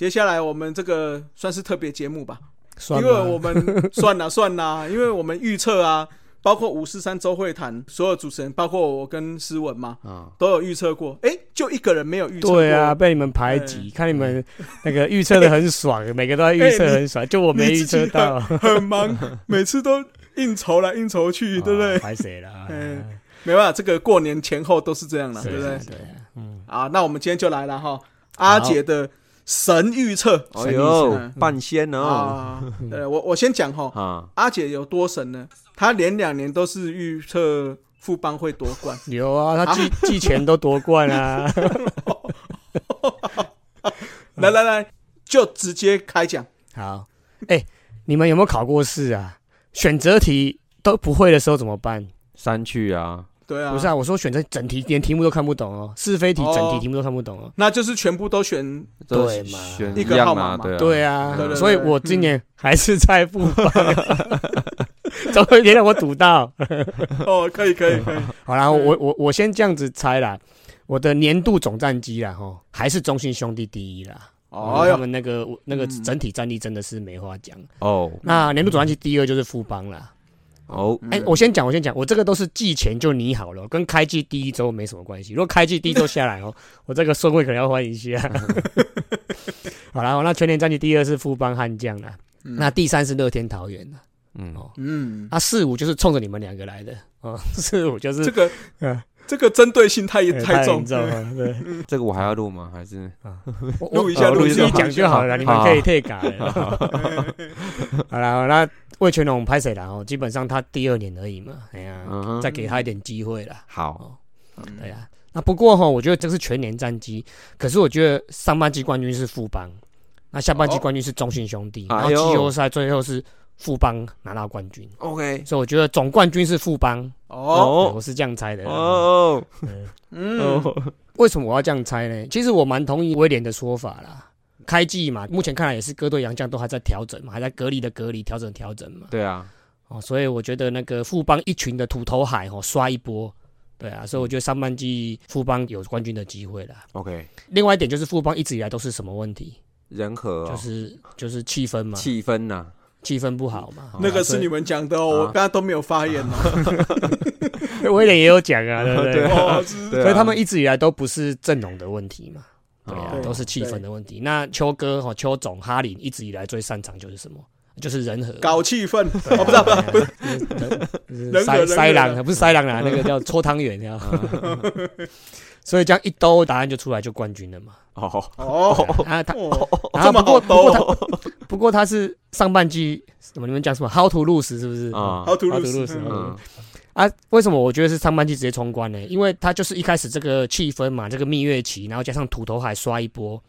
接下来我们这个算是特别节目吧，因为我？们算啦算啦，因为我们预测啊，包括五四三周会谈所有主持人，包括我跟诗文嘛，啊，都有预测过。哎，就一个人没有预测过。对啊，，被你们排挤，看你们那个预测的很爽，每个都在预测很爽，就我没预测到，很忙，每次都应酬来应酬去，对不对？排谁了？嗯没办法，这个过年前后都是这样的，对不对？对，嗯，啊，那我们今天就来了哈，阿杰的神预测哎呦嗯，半仙哦，啊。呃，我我先讲哈，啊，阿姐有多神呢？她连两年都是预测富邦会夺冠。有啊，她季季前都夺冠啊，来来来，就直接开讲。好，哎，你们有没有考过试啊？选择题都不会的时候怎么办？删去啊，对啊，不是啊，我说选择整题连题目都看不懂哦，是非题整题题目都看不懂哦。那就是全部都选都对嘛。选一个号码嘛。对啊，对啊对对，对所以我今年还是在复方，总有一天让我赌到。哦，可以可以可以，好啦，我我我先这样子猜啦，我的年度总战绩啦，吼，还是中信兄弟第一啦。哦，他们那个那个嗯。整体战力真的是没话讲。哦。那年度总战绩第二就是富邦啦。哦，哎、我先讲，我先讲，我这个都是季前就拟好了，跟开季第一周没什么关系。如果开季第一周下来哦，我这个顺位可能要换一下。好啦，那全年战绩第二是富邦悍将啦，嗯。那第三是乐天桃园啦。嗯，哦，嗯，那四五就是冲着你们两个来的哦，四五就是这个嗯这个针对性太哎太重。了，对，这个我还要录吗？还是？我录一下我录一下我自己讲就好了，你们可以退改了。好。了，那魏全龙拍谁了？哦，基本上他第二年而已嘛，哎呀，再给他一点机会啦。好？对呀、那不过哈，我觉得这是全年战绩，可是我觉得上半季冠军是富邦，那下半季哦。冠军是中信兄弟，然后季后赛最后是富邦拿到冠军，OK，所以我觉得总冠军是富邦，哦，对我是这样猜的啦。哦嗯，哦，为什么我要这样猜呢？其实我蛮同意威廉的说法啦。开季嘛，目前看来也是各队洋将都还在调整嘛，还在隔离的隔离，调整调整嘛。对啊，哦，所以我觉得那个富邦一群的土头海哦刷一波，对啊，所以我觉得上半季富邦有冠军的机会了。OK，另外一点就是富邦一直以来都是什么问题？人和哦。就是就是气氛嘛，气氛呐，气氛不好嘛。那个是你们讲的哦，我啊刚刚都没有发言哦。威廉也有讲啊，对不对？所以他们一直以来都不是阵容的问题嘛，对啊，哦都是气氛的问题。那邱哥哈邱总哈林一直以来最擅长就是什么？就是人和。搞气氛，哦，不是不是不是，人和塞塞狼不是塞狼啊，那个叫搓汤圆，呀。所以这样一兜，答案就出来，就冠军了嘛。哦哦，啊，他哦然后不过不过他不过他是上半季什么？你们讲什么？How to lose 是不是？啊 How to lose 啊，为什么我觉得是上半季直接冲关呢？因为他就是一开始这个气氛嘛，这个蜜月期，然后加上土头海刷一波，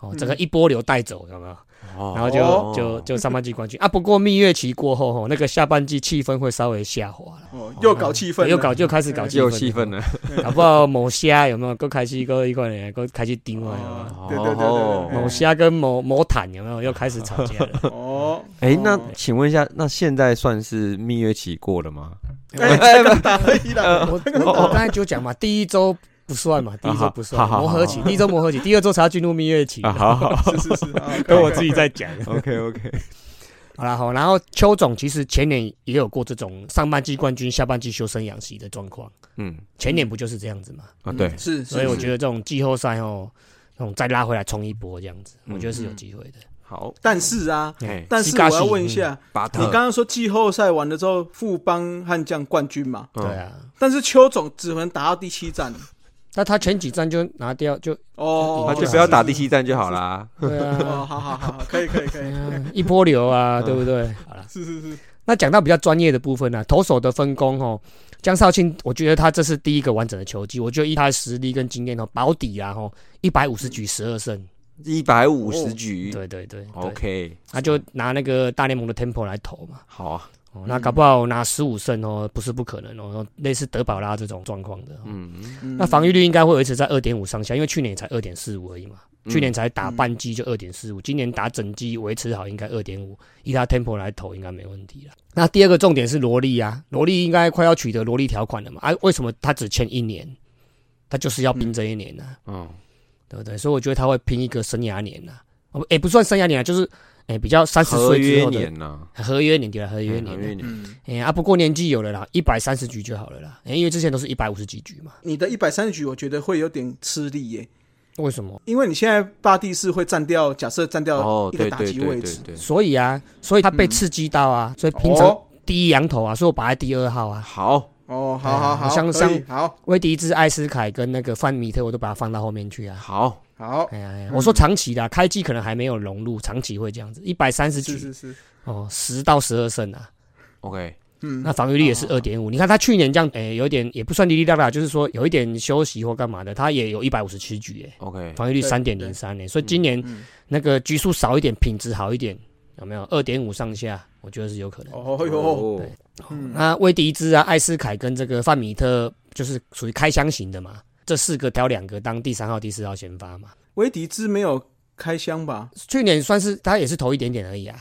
哦，整个一波流带走，有没有？哦。然后就就就上半季冠军啊。不过蜜月期过后，吼，那个下半季气氛会稍微下滑了，哦，又搞气氛了，又搞就开始搞气又氛，气氛了，搞不好某虾有没有？够开始够一块人，够开始盯了，有没有哦，对对对对某虾跟某某坦有没有？又开始吵架了？哦，哎，那哦。请问一下，那现在算是蜜月期过了吗？哎，才刚打而已啦，我我我刚才就讲嘛，第一周不算嘛，第一周不算磨合期，第一周磨合期，第二周才要进入蜜月期。啊，好好 是是是，啊 跟我自己在讲。，OK OK，好啦，好，然后邱总其实前年也有过这种上半季冠军、下半季休生养息的状况，嗯。前年不就是这样子嘛？啊对，是，所以我觉得，这种季后赛哦，那种再拉回来冲一波这样子，嗯我觉得是有机会的。好，但是啊，哎，但是我要问一下，你刚刚说季后赛完了之后，富邦悍将冠军嘛？嗯对，啊，但是邱总只能打到第七战，那他前几站就拿掉，就哦，他就不要打第七站就好啦。对哦，啊，好好好，好可以可以可以，一波流啊，对不对？好了，是是是，那讲到比较专业的部分呢、啊，投手的分工哦，江少庆，我觉得他这是第一个完整的球季，我觉得以他的实力跟经验哦，保底啊，吼，一百五十局十二胜，一百五十局对对对对，OK，他就拿那个大联盟的 Temple 来投嘛，好啊，哦，那搞不好拿十五胜哦，不是不可能哦，类似德保拉这种状况的、哦。嗯，嗯那防御率应该会维持在二点五上下，因为去年才二点四五而已嘛，嗯去年才打半季就二点四五，今年打整季维持好应该二点五，以他 tempo 来投应该没问题了。那第二个重点是罗莉啊，罗莉应该快要取得罗莉条款了嘛？啊，为什么他只签一年？他就是要拼这一年呢、嗯，对不对？所以我觉得他会拼一个生涯年呐、哦，也，不算生涯年啊，就是哎比较三十合约岁之后的年呐，合约年对了，合约合年的。约年，嗯，哎啊，不过年纪有了啦，一百三十局就好了啦。哎，因为之前都是一百五十几局嘛。你的一百三十局，我觉得会有点吃力耶，为什么？因为你现在霸地是会占掉，假设占掉哦，一个打对对对击位置，所以啊，所以他被嗯刺激到啊，所以平常哦第一羊头啊，所以我摆在第二号啊。好，哦，好好好，像像好威迪兹、艾斯凯跟那个范米特，我都把它放到后面去啊。好，好，哎呀，哎呀嗯我说长期的啊、开季可能还没有融入，长期会这样子，一百三十局。是是。是，哦，十到十二胜啊，OK，嗯。那，防御率也是二点五。你看他去年这样，哎，有点也不算滴滴答答，就是说有一点休息或干嘛的，他也有一百五十七局，哎，OK，防御率对三点零三，哎，所以今年嗯。那个局数少一点，品质好一点，有没有二点五上下？我觉得是有可能。哦哟，哦对嗯，那威迪兹啊、艾斯凯跟这个范米特就是属于开箱型的嘛，这四个挑两个当第三号、第四号先发嘛。威迪兹没有开箱吧？去年算是他也是投一点点而已啊，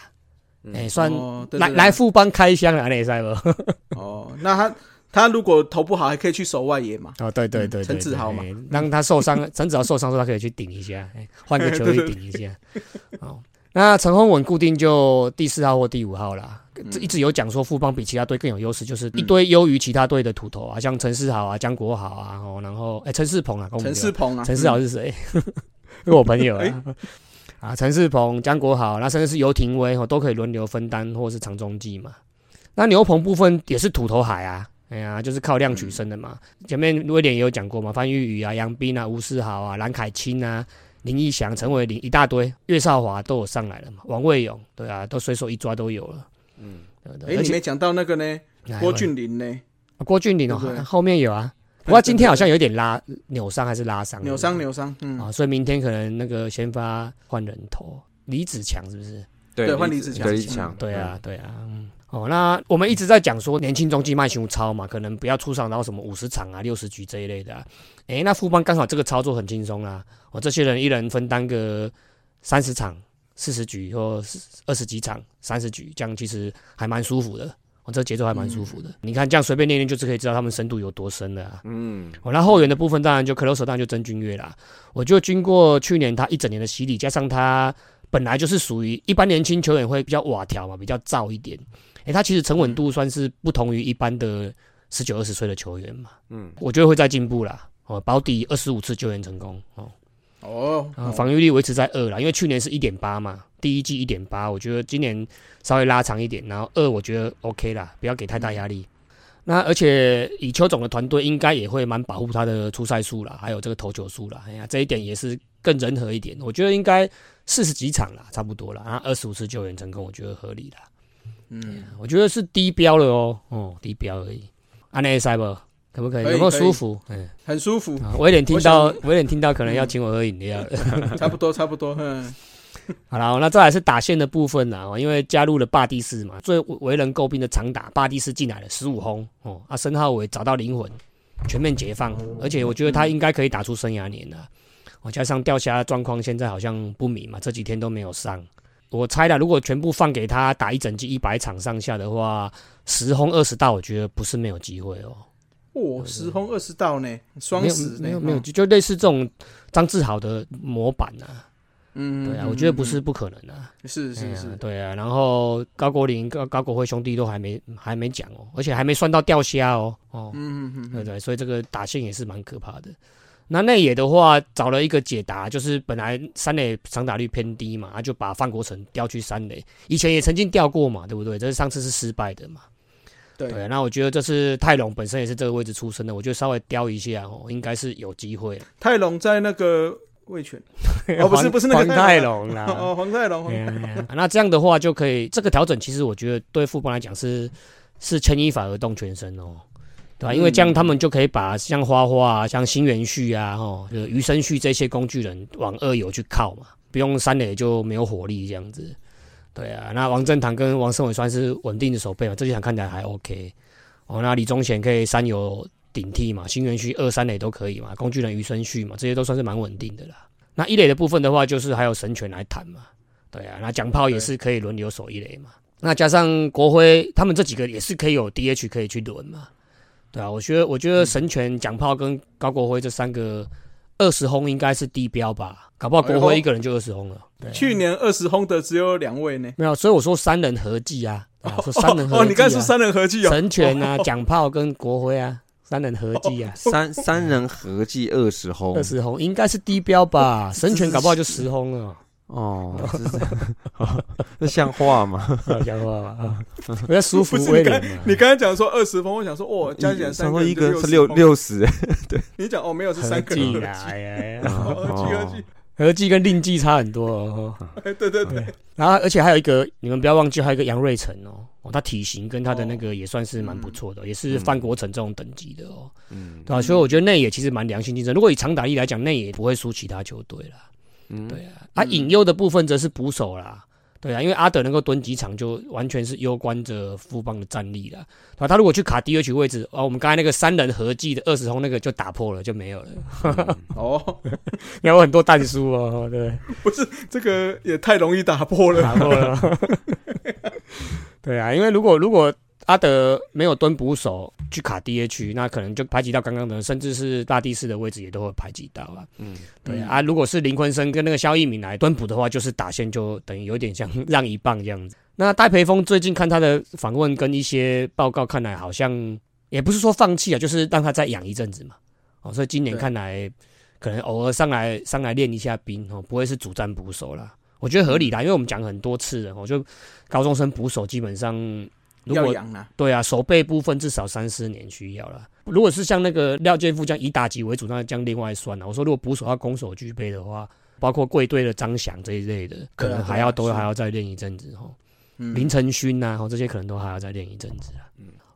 嗯哎、算哦对对对来来富邦开箱了，那也赛不？哦，那他他如果投不好，还可以去守外野嘛？哦，对对对对，陈子豪嘛对，让他受伤，陈子豪受伤之后，他可以去顶一下，哎换个球 去顶一下。哦，那陈宏文固定就第四号或第五号啦。这一直有讲说富邦比其他队更有优势，就是一堆优于其他队的土头啊，像陈世豪啊、江国豪啊，哦，然后哎陈世鹏啊，陈世鹏啊，陈世豪是谁？是我朋友哎啊。啊，陈世鹏、江国豪，那甚至是游廷威哦，都可以轮流分担或是长中继嘛。那牛棚部分也是土头海啊，哎呀，就是靠量取胜的嘛。前面威廉也有讲过嘛，范玉宇啊、杨斌啊、吴世豪啊、蓝凯钦啊、林义祥、陈伟林一大堆，岳少华都有上来了嘛，王卫勇对啊，都随手一抓都有了。嗯，哎，对？而且你没讲到那个呢？哎郭俊霖呢？郭俊霖哦后面有啊，不过今天好像有点拉扭伤还是拉伤？扭伤扭伤，嗯，啊，所以明天可能那个先发换人头，李子强是不是？对对换李子强对李子强，对啊，对啊。嗯哦，那我们一直在讲说年轻中继卖熊超嘛，可能不要出场到什么五十场啊、六十局这一类的、啊。诶，那富邦刚好这个操作很轻松啦，我、这些人一人分担个三十场、四十局或二十几场、三十局，这样其实还蛮舒服的。我、这节奏还蛮舒服的。你看这样随便练练，就是可以知道他们深度有多深了啊。嗯，哦，那后援的部分当然就 close 当然就曾君越啦。我就经过去年他一整年的洗礼，加上他本来就是属于一般年轻球员会比较瓦条嘛，比较燥一点。诶，他其实沉稳度算是不同于一般的十九二十岁的球员嘛。嗯，我觉得会再进步啦。哦，保底二十五次救援成功哦，哦，啊，防御率维持在二啦，因为去年是一点八嘛，第一季一点八，我觉得今年稍微拉长一点，然后二我觉得 OK 啦，不要给太大压力。那而且以邱总的团队应该也会蛮保护他的出赛数啦，还有这个投球数啦，哎呀，这一点也是更人和一点。我觉得应该四十几场啦，差不多了，然后二十五次救援成功，我觉得合理啦。嗯，我觉得是低标了哦，哦，低标而已。安内塞不？可不可以？可以有没有舒服？嗯，很舒服，我有点听到我，有点听到可能要请我喝饮料了。差不多差不多，嗯，好了，那再来是打线的部分啦，哦因为加入了霸地士嘛，最为人诟病的长打霸地士进来了十五轰哦，啊，申浩伟找到灵魂，全面解放，而且我觉得他应该可以打出生涯年了。哦，加上钓虾状况现在好像不明嘛，这几天都没有上。我猜了，如果全部放给他打一整季一百场上下的话，十轰二十道，我觉得不是没有机会哦。哦，十轰二十道呢，双十呢，没有没有，哦，就就类似这种张志豪的模板啊，嗯，对啊，嗯我觉得不是，不可能啊。嗯是是是，对啊，然后高国林、高高国辉兄弟都还没还没讲哦，而且还没算到钓虾哦，哦，嗯嗯嗯，对对，所以这个打线也是蛮可怕的。那内野的话，找了一个解答，就是本来三垒长打率偏低嘛，他就把范国成调去三垒，以前也曾经调过嘛，对不对？这是上次是失败的嘛。对，对，那我觉得这次泰隆本身也是这个位置出身的，我觉得稍微雕一下哦，应该是有机会。泰隆在那个味全，哦不是不是那个黄泰泰隆隆啦，哦，黄泰隆，那这样的话就可以，这个调整其实我觉得对富邦来讲是是牵一发而动全身哦，对吧、因为这样他们就可以把像花花啊、像新元旭啊、哦，就余生旭这些工具人往二游去靠嘛，不用三垒就没有火力这样子。对啊，那王振堂跟王胜伟算是稳定的守备嘛，这几场看起来还 OK。哦，那李宗贤可以三游顶替嘛，新元旭二三垒都可以嘛，工具人余生旭嘛，这些都算是蛮稳定的啦。那一垒的部分的话，就是还有神权来谈嘛。对啊，那蒋炮也是可以轮流守一垒嘛。那加上国辉，他们这几个也是可以有 DH 可以去轮嘛。对啊，我觉得我觉得神权、蒋炮跟高国辉这三个二十轰应该是低标吧，搞不好国辉一个人就二十轰了。去年二十轰的只有两位呢。没有，所以我说三人合计啊，啊说三人合计、啊哦，你刚才说三人合计哦。神拳啊、蒋炮跟国辉啊，三人合计啊，三三人合计二十轰二十轰应该是低标吧？神拳搞不好就十轰了。哦，是这样。这像话吗？啊，讲话吧啊，比较舒服不是你刚威廉嘛。你刚才讲说二十分，我想说哦，加起来三个一个是60六轰六十，你讲哦没有是三个合计人合计合计，合计跟令计差很多哦。哎对对对，然后，而且还有一个，你们不要忘记，还有一个杨瑞成哦，哦，他体型跟他的那个也算是蛮不错的，也是范国成这种等级的哦，嗯。对吧、所以我觉得内野其实蛮良性竞争。如果以长打力来讲，内野不会输其他球队啦。嗯，对啊，啊，引诱的部分则是捕手啦。对啊，因为阿德能够蹲几场，就完全是攸关着富邦的战力了。对吧、他如果去卡 DH 位置，哦，我们刚才那个三人合计的二十轰那个就打破了，就没有了。哦，有很多弹书哦，对，不是这个也太容易打破了。打破了。对啊，因为如果如果阿德没有蹲捕手去卡 DH，那可能就排挤到刚刚的，甚至是大地士的位置也都会排挤到啊。嗯，对啊，啊如果是林坤生跟那个肖一鸣来蹲捕的话，就是打线就等于有点像让一棒这样子。那戴培峰最近看他的访问跟一些报告，看来好像也不是说放弃啊，就是让他再养一阵子嘛。哦，所以今年看来可能偶尔上来上来练一下兵哦，不会是主战捕手啦。我觉得合理啦，因为我们讲很多次了，我就高中生捕手基本上如养啊，对啊，手背部分至少三四年需要了。如果是像那个廖建富这样以打击为主，那这样另外算了。我说如果捕手要攻守俱备的话，包括贵队的张翔这一类的，可能还要都还要再练一阵子哦。嗯林承勋呐，哦这些可能都还要再练一阵子啊。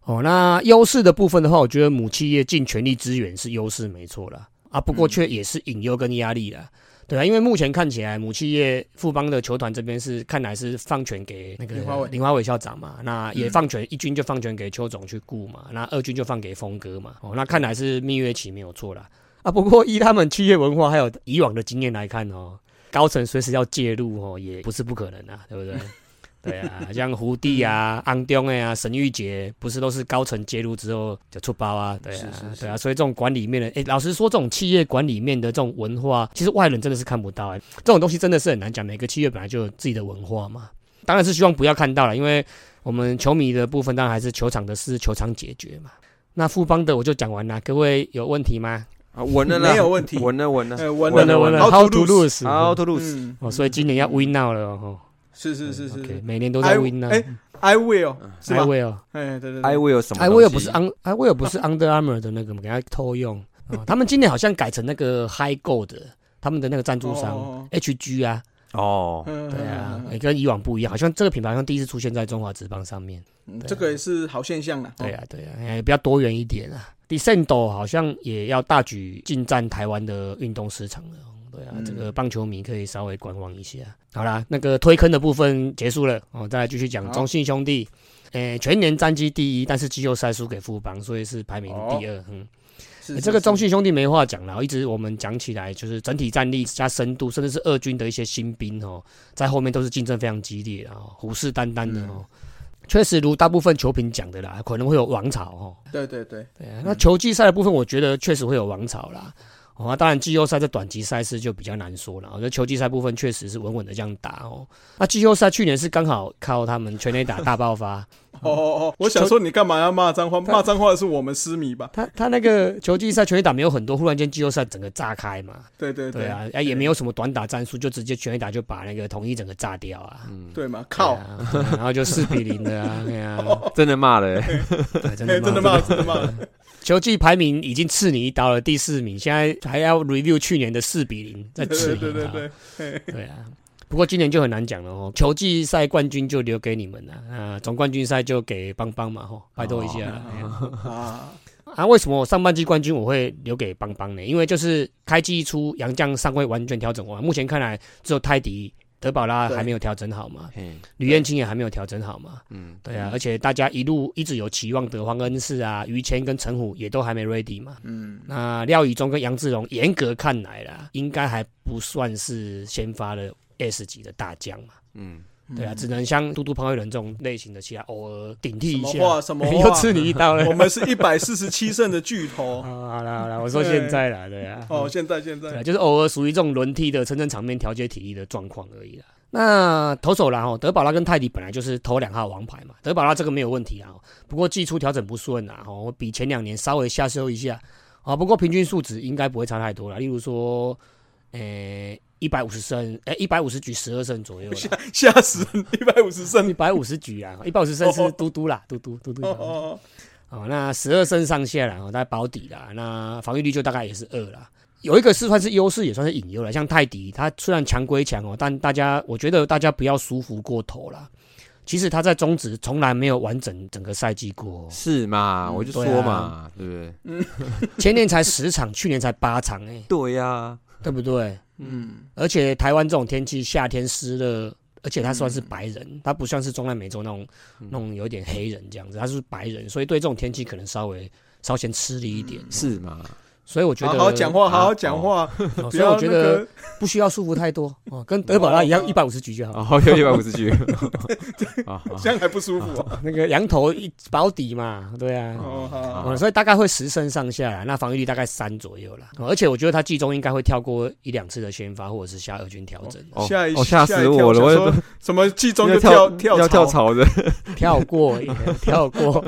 哦，那优势的部分的话，我觉得母企业尽全力支援是优势没错了。啊，不过却也是隐忧跟压力啦。对啊，因为目前看起来母企业富邦的球团这边是看来是放权给那个林华伟林华伟校长嘛，那也嗯放权、一军就放权给邱总去顾嘛，那二军就放给峰哥嘛。哦，那看来是蜜月期没有错啦。啊，不过依他们企业文化还有以往的经验来看哦，高层随时要介入哦，也不是不可能啊，对不对？对啊，像胡弟啊、安东的啊、沈玉杰，不是都是高层介入之后就出包啊？对啊，是是是对啊，所以这种管理面的，哎，老实说，这种企业管理面的这种文化，其实外人真的是看不到哎、这种东西真的是很难讲。每个企业本来就有自己的文化嘛，当然是希望不要看到了，因为我们球迷的部分当然还是球场的事，球场解决嘛。那富邦的我就讲完了，各位有问题吗？啊，稳了啦，没有问题稳了稳了，呃，稳问了稳了，How，How to？好，to lose，嗯，哦，所以今年要 win now 了哦。是是是是每年都在 win。哎，I will 是 I？will。哎，对对，I，will 什么？I will 不是 Un I will 不是 Under Armour 的那个，给他偷用。哦他们今年好像改成那个 High Gold，他们的那个赞助商哦 HG 啊，哦，嗯对啊，跟以往不一样，好像这个品牌好像第一次出现在中华职棒上面。嗯这个也是好现象啊。对啊，对啊，哎，比较多元一点啊。Descendo 好像也要大举进占台湾的运动市场了。对啊，嗯这个棒球迷可以稍微观望一下。好啦，那个推坑的部分结束了，哦，再来继续讲中信兄弟。诶，全年战绩第一，但是季后赛输给富邦，所以是排名第二。嗯，是欸这个中信兄弟没话讲了，一直我们讲起来就是整体战力加深度，甚至是二军的一些新兵哦，在后面都是竞争非常激烈啊，虎视眈眈的哦。确实如大部分球评讲的啦，可能会有王朝哦。对对对，对啊，那球季赛的部分，我觉得确实会有王朝啦。哦，那当然季后赛这短期赛事就比较难说了。我觉得球季赛部分确实是稳稳的这样打哦。那季后赛去年是刚好靠他们全垒打大爆发，哦哦哦，我想说你干嘛要骂脏话？骂脏话的是我们失迷吧？他他那个球季赛全垒打没有很多，忽然间季后赛整个炸开嘛。对对对啊，哎也没有什么短打战术，就直接全垒打就把那个统一整个炸掉啊。嗯，对嘛？靠，啊，啊然后就四比零的啊，对啊，真的骂了真哎，的真的骂，真的骂。球季排名已经刺你一刀了，第四名，现在还要 review 去年的四比零，再对刺你一刀。对对对对，对啊，不过今年就很难讲了哦。球季赛冠军就留给你们了，啊，总冠军赛就给邦邦嘛，吼，拜托一下啊，为什么我上半季冠军我会留给邦邦呢？因为就是开季一出，杨将尚未完全调整完，目前看来只有泰迪、德保拉还没有调整好嘛，嘿，吕燕青也还没有调整好嘛。嗯，对啊，而且大家一路一直有期望的黄恩赐啊、于谦跟陈虎也都还没 ready 嘛。嗯，那廖宇中跟杨志荣，严格看来啦，应该还不算是先发的 S 级的大将嘛。嗯，对啊，只能像嘟嘟胖友人这种类型的起来偶尔顶替一下。什么话什么又话？吃你一刀了。我们是一百四十七胜的巨头。啊，好了好了，我说现在啦，对啊，哦，现在现在对啊，就是偶尔属于这种轮替的撑撑场面、调节体力的状况而已啦。那投手啦，哦，德保拉跟泰迪本来就是投两号王牌嘛，德保拉这个没有问题啊，不过季初调整不顺啊，哦，比前两年稍微下修一下啊，不过平均数值应该不会差太多了。例如说，诶，一百五十胜，诶，一百五十局十二胜左右啦，吓吓死人，一百五十胜一。百五十局啊，一百五十胜是嘟嘟啦，嘟嘟嘟嘟哦。哦哦，那十二胜上下啦，哦，大概保底啦，那防御率就大概也是二啦。有一个是算是优势，也算是隐忧了。像泰迪，他虽然强归强哦，但大家我觉得大家不要舒服过头啦。其实他在中职从来没有完整整个赛季过，是嘛？嗯我就说嘛，对不对？前年才十场，去年才八场，哎，对呀，对不对？嗯，而且台湾这种天气，夏天湿热，而且他算是白人，他不像是中南美洲那种那种有点黑人这样子，他是白人，所以对这种天气可能稍微稍显吃力一点。是嘛？所以我觉得好好讲话，好好讲话，所以我觉得不需要束缚太多哦，跟 德保拉一样，一百五十局就好。哦，有一百五十局。啊，这样还不舒服啊。那个羊头一保底嘛，对啊，哦，所以大概会十胜上下啦，那防御率大概三左右啦。哦而且我觉得他季中应该会跳过一两次的先发，或者是下二军调整，哦吓一哦吓死我了！我说什么季中就跳跳要跳槽？槽的，跳过跳过。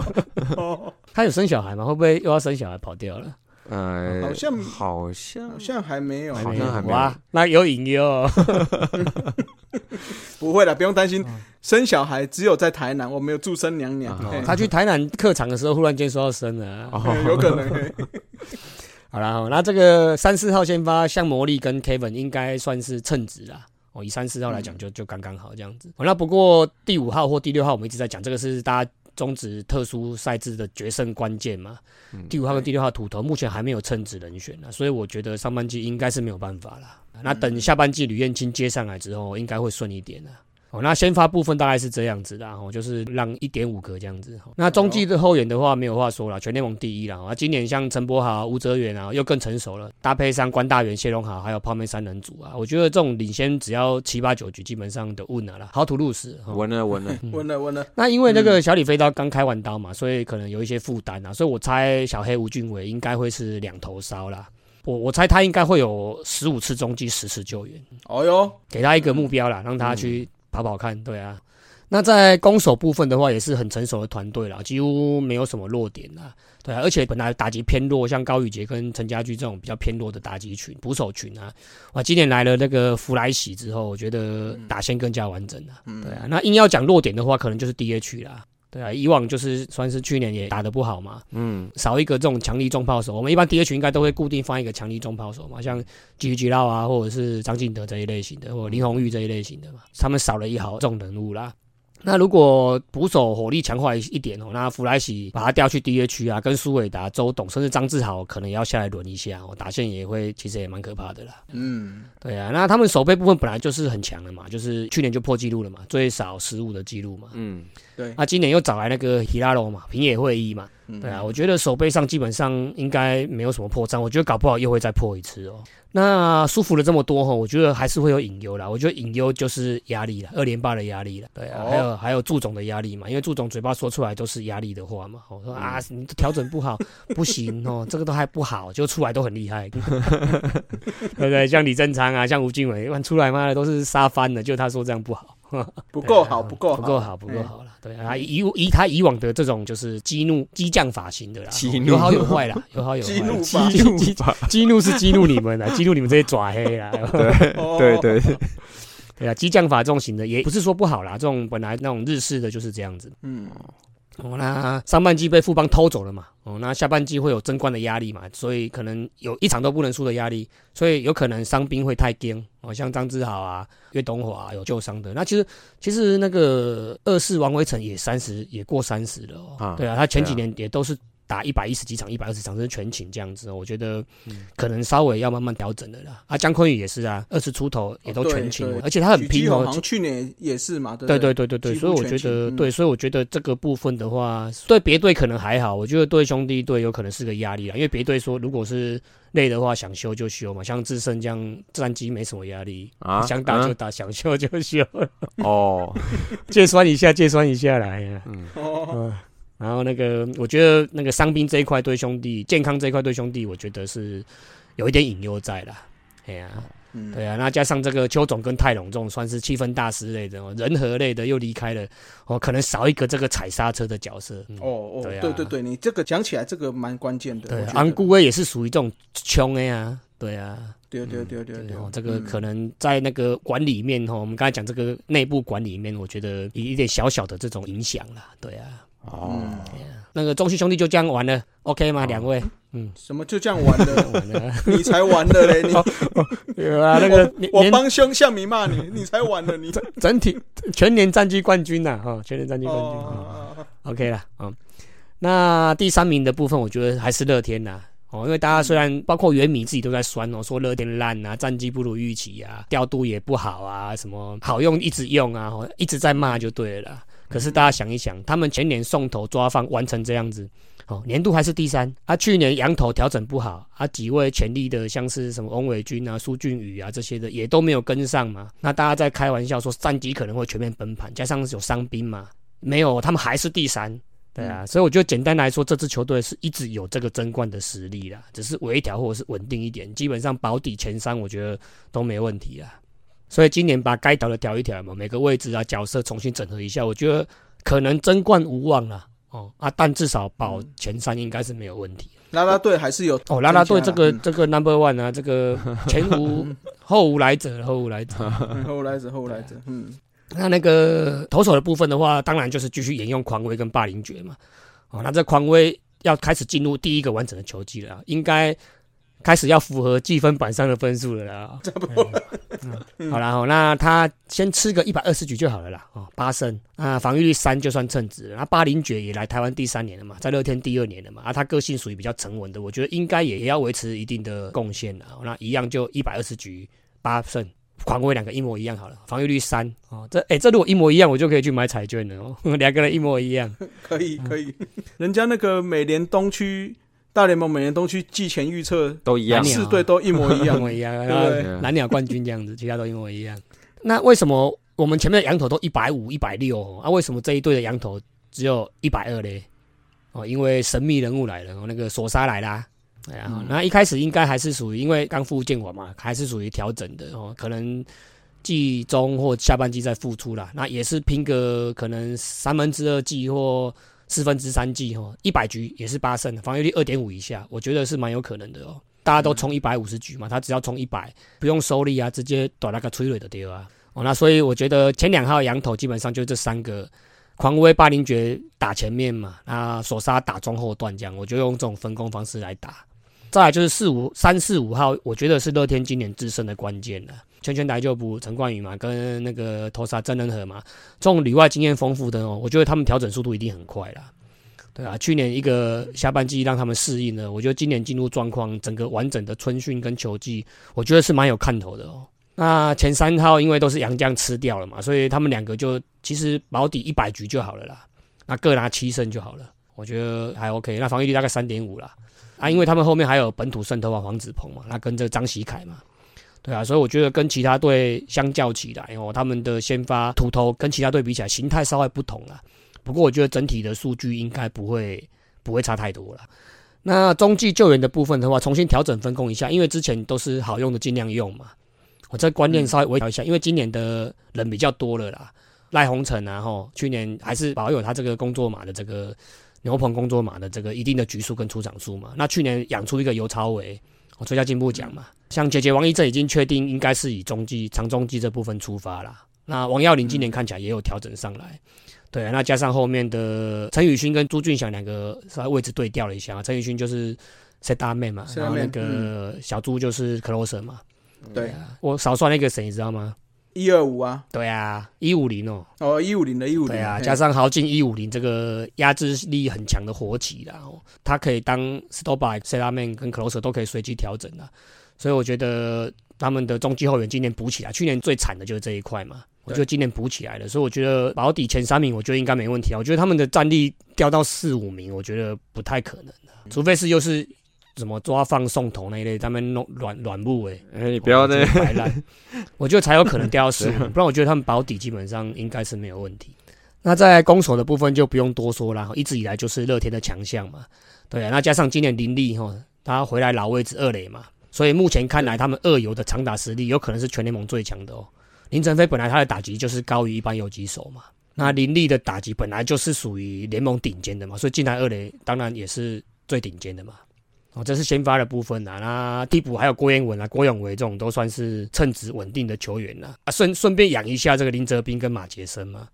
哦他有生小孩吗？会不会又要生小孩跑掉了？呃，好像好像好像还没有，好像还没有哇，那有隐忧哦。不会的，不用担心嗯。生小孩只有在台南，我没有祝生娘娘他去台南客场的时候，忽然间说要生了 有可能。好啦，哦那这个三四号先发，像魔力跟 Kevin 应该算是称职啦。哦，以三四号来讲就，就刚刚好这样子。哦，那不过第五号或第六号，我们一直在讲，这个是大家中职特殊赛制的决胜关键嘛。嗯第五号跟第六号土头目前还没有称职人选呢，所以我觉得上半季应该是没有办法啦。那等下半季吕彦青接上来之后，应该会顺一点的。哦，那先发部分大概是这样子的，哦，就是让一点五个这样子。哦那中继的后援的话没有话说了，全联盟第一了。啊，今年像陈柏豪、吴哲源啊，又更成熟了，搭配上关大元、谢龙豪还有泡面三人组啊，我觉得这种领先只要七八九局，基本上都稳了啦，好土路死。哦闻了稳了，稳了 稳了，那因为那个小李飞刀刚开完刀嘛，所以可能有一些负担啊，所以我猜小黑吴俊伟应该会是两头烧啦。我我猜他应该会有十五次中继，十次救援，哦哟，给他一个目标啦，让他去跑跑看。对啊，那在攻守部分的话，也是很成熟的团队啦，几乎没有什么弱点啦。对啊，而且本来打击偏弱，像高宇杰跟陈家驹这种比较偏弱的打击群、捕手群啊，哇，今年来了那个弗莱喜之后，我觉得打线更加完整了。嗯对啊，那硬要讲弱点的话，可能就是 DH 啦。对啊，以往就是算是去年也打得不好嘛，嗯，少一个这种强力重炮手。我们一般 DH 应该都会固定放一个强力重炮手嘛，像吉吉绕啊，或者是张敬德这一类型的，或者林红玉这一类型的嘛，他们少了一号这种人物啦。那如果捕手火力强化一一点哦，那弗莱西把他调去 DH 啊，跟苏伟达、周董甚至张志豪可能也要下来轮一下哦，打线也会其实也蛮可怕的啦。嗯，对啊，那他们守备部分本来就是很强的嘛，就是去年就破纪录了嘛，最少失误的纪录嘛。嗯，对，那今年又找来那个希拉罗嘛，平野会议嘛，嗯对啊，我觉得手背上基本上应该没有什么破绽，我觉得搞不好又会再破一次哦。那舒服了这么多哈，我觉得还是会有隐忧啦。我觉得隐忧就是压力了，二连霸的压力了，对啊，哦还有还有祝总的压力嘛，因为祝总嘴巴说出来都是压力的话嘛。我说啊，嗯你调整不好，不行哦，这个都还不好，就出来都很厉害，对不对？像李正昌啊，像吴敬伟，完出来妈的都是杀翻了，就他说这样不好。不够好，不够不够好，不够好了。对啊，以以他以往的这种就是激怒激将法型的啦，有好有坏啦，有好有坏。激怒激怒激怒是激怒你们啦，激怒你们这些爪黑啦。对对对，对啊，激将法这种型的也不是说不好啦，这种本来那种日式的就是这样子。嗯，哦，那上半季被富邦偷走了嘛，哦，那下半季会有争冠的压力嘛，所以可能有一场都不能输的压力，所以有可能伤兵会太惊哦，像张志豪啊、岳东华、有旧伤的。那其实其实那个二世王威成也三十也过三十了哦，啊对啊，他前几年也都是打一百一十几场、一百二十场，甚至全勤这样子哦，我觉得可能稍微要慢慢调整的啦。啊，姜昆宇也是啊，二十出头也都全勤，而且他很拼哦好像。去年也是嘛，对不对对对？对所以我觉得对，所以我觉得这个部分的话，对别队可能还好，我觉得对兄弟队有可能是个压力啊，因为别队说如果是累的话，想休就休嘛，像智胜这样战绩没什么压力，啊想打就嗯打，想休就休，哦，借酸一下，借酸一下来呀。嗯，哦，嗯，然后那个，我觉得那个伤兵这一块对兄弟健康这一块对兄弟，我觉得是有一点隐忧在啦。哎呀、嗯，对啊，那加上这个邱总跟泰隆这种算是气氛大师类的、哦，人和类的又离开了，哦，可能少一个这个踩刹车的角色。嗯、哦哦，对啊对对对，你这个讲起来这个蛮关键的，对安顾威也是属于这种穷的呀。对啊，对对对对对这个嗯可能在那个管理面哈，我们刚才讲这个内部管理面，我觉得有一点小小的这种影响啦。对啊，哦，那个中西兄弟就这样玩了，OK 吗？两位？嗯。什么就这样玩的，玩了。你才玩了嘞，你。有啊，那个我帮凶向你骂你，你才玩了，你。整体全年战绩冠军呐，哈，全年战绩冠军、OK 了，嗯，那第三名的部分，我觉得还是乐天呐。哦，因为大家虽然包括原米自己都在酸哦，说乐天烂啊，战绩不如预期啊，调度也不好啊，什么好用一直用啊，哦一直在骂就对了啦。可是大家想一想，他们前年送头抓放完成这样子，哦，年度还是第三。啊，去年羊头调整不好，啊，几位潜力的像是什么翁伟军啊、苏俊宇啊这些的也都没有跟上嘛。那大家在开玩笑说战绩可能会全面崩盘，加上有伤兵嘛，没有，他们还是第三。对啊，所以我觉得简单来说，这支球队是一直有这个争冠的实力啦，只是微调或者是稳定一点，基本上保底前三，我觉得都没问题啦。所以今年把该调的调一调嘛，每个位置啊角色重新整合一下，我觉得可能争冠无望了。哦啊，但至少保前三应该是没有问题。拉拉队还是有哦，拉拉队这个嗯这个 number one 啊，这个 前无后无来者，后无 来者。后无来者后无来者，嗯，那那个投手的部分的话，当然就是继续沿用狂威跟霸凌爵嘛。哦，那这狂威要开始进入第一个完整的球季了啊，应该开始要符合计分板上的分数了啦。差不多。嗯好啦，好，那他先吃个一百二十局就好了啦。哦，八胜啊，防御率三就算称职了。那巴林爵也来台湾第三年了嘛，在乐天第二年了嘛，啊，他个性属于比较沉稳的，我觉得应该也也要维持一定的贡献啦。哦那一样就一百二十局八胜。狂威两个一模一样好了，防御率三哦，这哎、这如果一模一样，我就可以去买彩券了哦，两个人一模一样。可 以可以，人家那个美联东区大联盟每年东区季前预测都一样四队都一模一样 一，模一样，对蓝鸟冠军这样子，其他都一模一样。那为什么我们前面的羊头都一百五、一百六啊？为什么这一队的羊头只有一百二嘞？哦，因为神秘人物来了，哦、那个索沙来啦。哎呀、那一开始应该还是属于因为刚复健完嘛，还是属于调整的哦，可能季中或下半季再复出啦。那也是拼个可能三分之二季或四分之三季哈，一百局也是八胜，防御率二点五以下，我觉得是蛮有可能的哦。大家都冲一百五十局嘛，他只要冲一百，不用收力啊，直接短那个催泪的丢啊。哦，那所以我觉得前两号羊头基本上就这三个，狂威、霸凌爵打前面嘛，那索杀打中后段这样，我就用这种分工方式来打。再来就是四五三四五号，我觉得是乐天今年制胜的关键了。圈圈台就补陈冠宇嘛，跟那个投杀郑仁和嘛，这种里外经验丰富的哦，我觉得他们调整速度一定很快啦。对啊，去年一个下半季让他们适应了，我觉得今年进入状况，整个完整的春训跟球季，我觉得是蛮有看头的哦。那前三号因为都是杨将吃掉了嘛，所以他们两个就其实保底一百局就好了啦，那各拿七胜就好了，我觉得还 OK。那防御率大概三点五啦，啊，因为他们后面还有本土渗透啊黄子鹏嘛，那跟这张喜凯嘛，对啊，所以我觉得跟其他队相较起来哦，他们的先发土头跟其他队比起来形态稍微不同啦。不过我觉得整体的数据应该不会不会差太多了。那中继救援的部分的话，重新调整分工一下，因为之前都是好用的尽量用嘛。我这观念稍微微调一下，因为今年的人比较多了啦。赖鸿成啊，吼，去年还是保有他这个工作码的这个牛棚工作码的这个一定的局数跟出场数嘛。那去年养出一个尤超维，我最佳进步奖嘛。像姐姐王一正已经确定应该是以中继长中继这部分出发啦。那王耀林今年看起来也有调整上来。对、啊，那加上后面的陈宇勋跟朱俊祥两个稍微位置对调了一下，陈宇勋就是 set up man 嘛，然后那个小朱就是 closer 嘛。对，我少算那个谁，你知道吗？一二五啊，对啊，一五零哦，哦，一五零的一五零，对啊，加上豪进一五零这个压制力很强的活棋啦，哦，它可以当 stop by、set up man 跟 closer 都可以随机调整的，所以我觉得他们的中继后援今年补起来，去年最惨的就是这一块嘛。我觉得今年补起来了，所以我觉得保底前三名，我觉得应该没问题啊。我觉得他们的战力掉到四五名，我觉得不太可能的，除非是又是什么抓放送头那一类，他们弄软软木哎，哎，你不要那那摆烂，我觉得才有可能掉到十五，不然我觉得他们保底基本上应该是没有问题。那在攻守的部分就不用多说了，一直以来就是乐天的强项嘛，对啊，那加上今年林立哈，他回来老位置二垒嘛，所以目前看来他们二游的长打实力有可能是全联盟最强的哦。林晨飞本来他的打击就是高于一般游击手嘛，那林立的打击本来就是属于联盟顶尖的嘛，所以进来二垒当然也是最顶尖的嘛。哦，这是先发的部分啊，那替补还有郭彦文啊、郭永维这种都算是称职稳定的球员了。啊，顺顺便养一下这个林哲斌跟马杰森嘛。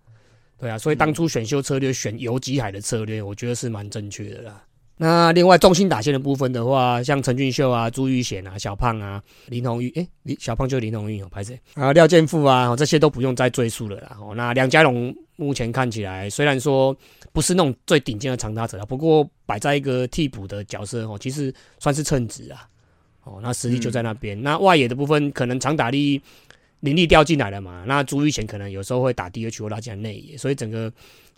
对啊，所以当初选秀策略选游击海的策略，我觉得是蛮正确的啦。那另外重心打线的部分的话，像陈俊秀啊、朱玉贤啊、小胖啊、林红玉，诶，林小胖就是林红玉哦，拍谁啊？廖健富啊，这些都不用再赘述了啦。哦，那梁家龙目前看起来虽然说不是那种最顶尖的长打者啊，不过摆在一个替补的角色哦，其实算是称职啊。哦，那实力就在那边。那外野的部分，可能长打力林立掉进来了嘛，那朱玉贤可能有时候会打 DH 或拉进来内野，所以整个。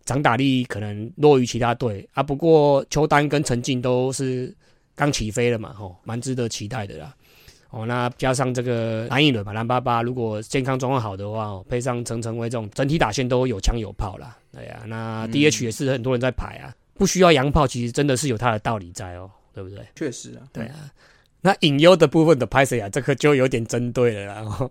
长打力可能弱于其他队啊，不过邱丹跟陈静都是刚起飞了嘛，吼，蛮值得期待的啦。哦，那加上这个蓝一轮吧，蓝八八如果健康状况好的话，哦，配上陈晨威这种整体打线都有枪有炮啦。对呀，那 DH 也是很多人在排啊，不需要洋炮，其实真的是有它的道理在哦，对不对？确实啊，对啊。那隐忧的部分的拍谁啊？这个就有点针对了啦。隐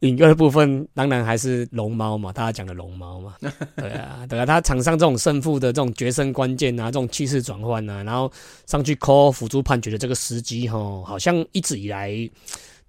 忧的部分当然还是龙猫嘛，大家讲的龙猫嘛，对啊，对啊，他场上这种胜负的这种决胜关键啊，这种气势转换啊，然后上去 call 辅助判决的这个时机哈，好像一直以来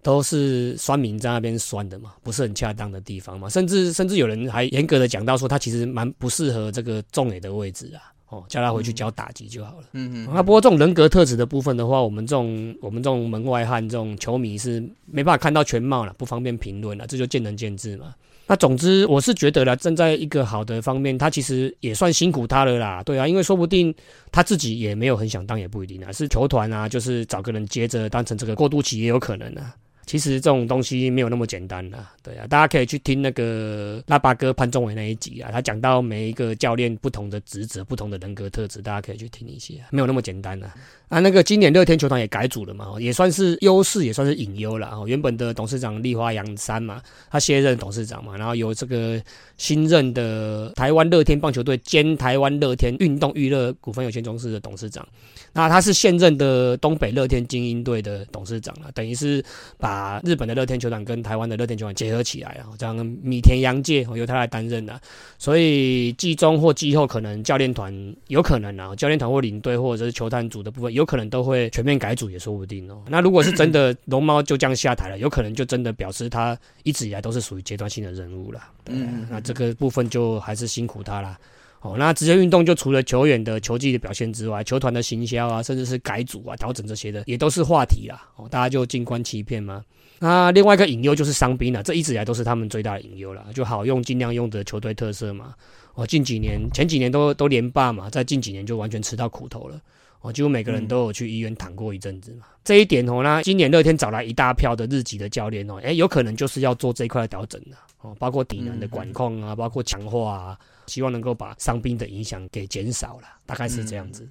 都是酸民在那边酸的嘛，不是很恰当的地方嘛，甚至甚至有人还严格的讲到说他其实蛮不适合这个中野的位置啊。哦，叫他回去教打击就好了。嗯嗯。那不过这种人格特质的部分的话，我们这种我们这种门外汉、这种球迷是没办法看到全貌了，不方便评论了，这就见仁见智嘛。那总之，我是觉得啦，站在一个好的方面，他其实也算辛苦他了啦。对啊，因为说不定他自己也没有很想当，也不一定啊。是球团啊，就是找个人接着当成这个过渡期也有可能啊。其实这种东西没有那么简单的，对啊，大家可以去听那个拉巴哥潘宗伟那一集啊，他讲到每一个教练不同的职责、不同的人格特质，大家可以去听一些，没有那么简单的。啊，那个今年乐天球团也改组了嘛，也算是优势，也算是隐忧了哦。原本的董事长立花洋山嘛，他卸任董事长嘛，然后由这个新任的台湾乐天棒球队兼台湾乐天运动娱乐股份有限公司的董事长，那他是现任的东北乐天精英队的董事长了，等于是把日本的乐天球团跟台湾的乐天球团结合起来啊，这样米田洋介由他来担任了，所以季中或季后可能教练团有可能啊，教练团或领队或者是球探组的部分有。可能都会全面改组也说不定哦。那如果是真的龙猫就这样下台了，有可能就真的表示他一直以来都是属于阶段性的任务了。嗯，那这个部分就还是辛苦他了。哦，那职业运动就除了球员的球技的表现之外，球团的行销啊，甚至是改组啊、调整这些的，也都是话题啦。哦，大家就静观其变嘛。那另外一个隐忧就是伤兵了，这一直以来都是他们最大的隐忧了。就好用、尽量用的球队特色嘛。哦，近几年、前几年都都连霸嘛，在近几年就完全吃到苦头了。哦，几乎每个人都有去医院躺过一阵子嘛。这一点哦，那今年乐天找来一大票的日籍的教练哦，哎，有可能就是要做这一块的调整的哦，包括体能的管控啊，包括强化啊，希望能够把伤兵的影响给减少了，大概是这样子，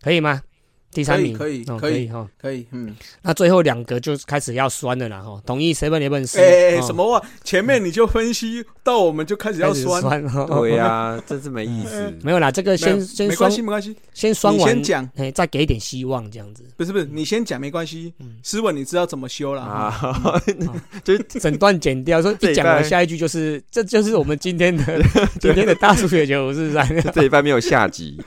可以吗？第三名可以可以哈可以嗯，那最后两个就开始要酸的了哈。同意 seven eleven 四哎什么话？前面你就分析到我们就开始要酸，对呀，真是没意思。没有啦，这个先先没关系没关系，先酸完先讲，哎，再给一点希望这样子。不是不是，你先讲没关系。斯文，你知道怎么修了啊？就整段剪掉，说一讲完下一句就是这就是我们今天的今天的大数学球，是不是？这一半没有下集。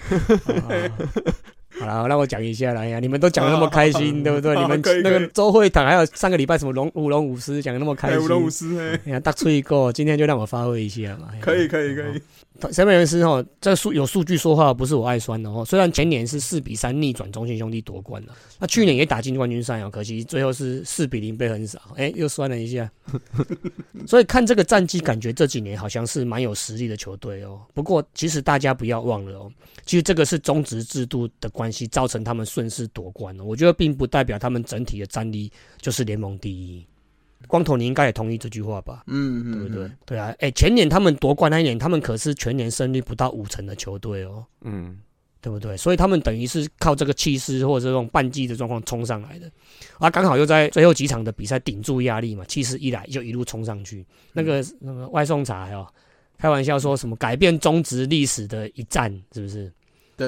好了，让我讲一下啦。哎呀，你们都讲的那么开心，对不对？你们可以那个周会堂还有上个礼拜什么龙舞龙舞狮讲的那么开哎，心，舞龙舞狮，哎，哎呀，大吹一个，今天就让我发挥一下嘛。可以可以可以，神美人师哈，这数有数据说话，不是我爱酸的哦。虽然前年是四比三逆转中信兄弟夺冠了，那去年也打进冠军赛哦，可惜最后是四比零被横扫，哎、又酸了一下。所以看这个战绩，感觉这几年好像是蛮有实力的球队哦。不过其实大家不要忘了哦，其实这个是中职制度的关系，造成他们顺势夺冠了。我觉得并不代表他们整体的战力就是联盟第一。光头，你应该也同意这句话吧？嗯嗯，对不对嗯？？对啊，哎，前年他们夺冠那一年，他们可是全年胜率不到五成的球队哦，嗯，对不对？所以他们等于是靠这个气势或者这种半季的状况冲上来的，啊，刚好又在最后几场的比赛顶住压力嘛，气势一来就一路冲上去。那个那个外送茶哦，开玩笑说什么改变中职历史的一战，是不是？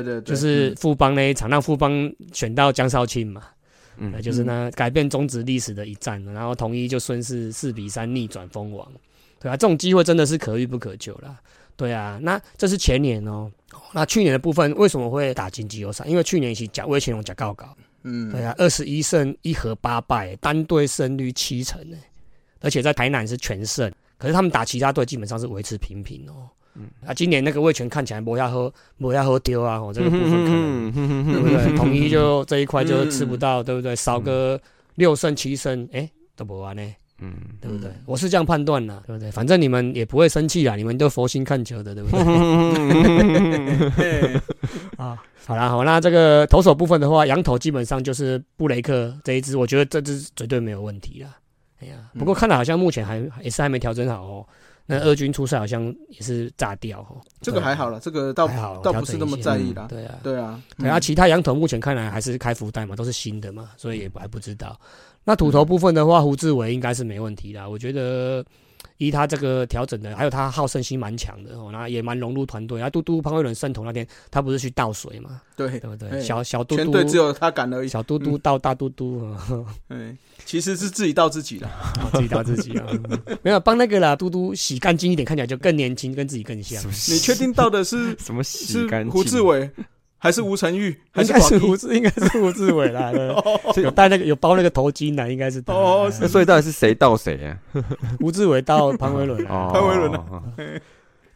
对对对，就是富邦那一场，让富邦选到江少庆嘛，嗯。那就是呢改变中职历史的一战，然后统一就顺势四比三逆转封王，对啊，这种机会真的是可遇不可求啦。对啊，那这是前年哦，那去年的部分为什么会打进季后赛？因为去年是假魏乾隆甲高高，嗯，对啊，二十一胜一和八败，单队胜率七成呢，而且在台南是全胜，可是他们打其他队基本上是维持平平哦。嗯啊，今年那个魏权看起来不要喝，不要喝丢啊，我，这个部分可能对不对？统一就这一块就吃不到，对不对？少个六胜七胜，哎，都不完呢，嗯，对不对？我是这样判断的，对不对？反正你们也不会生气啊，你们都佛心看球的，对不对？啊，好啦，好，那这个投手部分的话，羊头基本上就是布雷克这一支，我觉得这支绝对没有问题啦。哎呀，不过看来好像目前还也是还没调整好哦。那二军出赛好像也是炸掉哦，这个还好了，这个倒还好，倒不是那么在意啦。对啊，对啊，对啊，嗯其他羊头目前看来还是开福袋嘛，都是新的嘛，所以也还不知道。那土头部分的话，胡志伟应该是没问题啦。我觉得依他这个调整的，还有他好胜心蛮强的哦，那也蛮融入团队。啊，嘟嘟潘慧伦圣童那天，他不是去倒水嘛，对，对不对？哎小小嘟嘟，全队只有他敢而已。小嘟嘟倒大嘟嘟，哦嗯，其实是自己倒自己的。自己倒自己啊，没有帮那个啦，嘟嘟洗干净一点，看起来就更年轻，跟自己更像。你确定倒的是什么洗是干净？胡志伟还是吴承玉？还应该是是广义？胡志，应该是胡志伟啦，对。有戴那个有包那个头巾的，应该是他哦那所以到底是谁到谁啊？胡志伟到潘威伦啊。哦，潘威伦啊。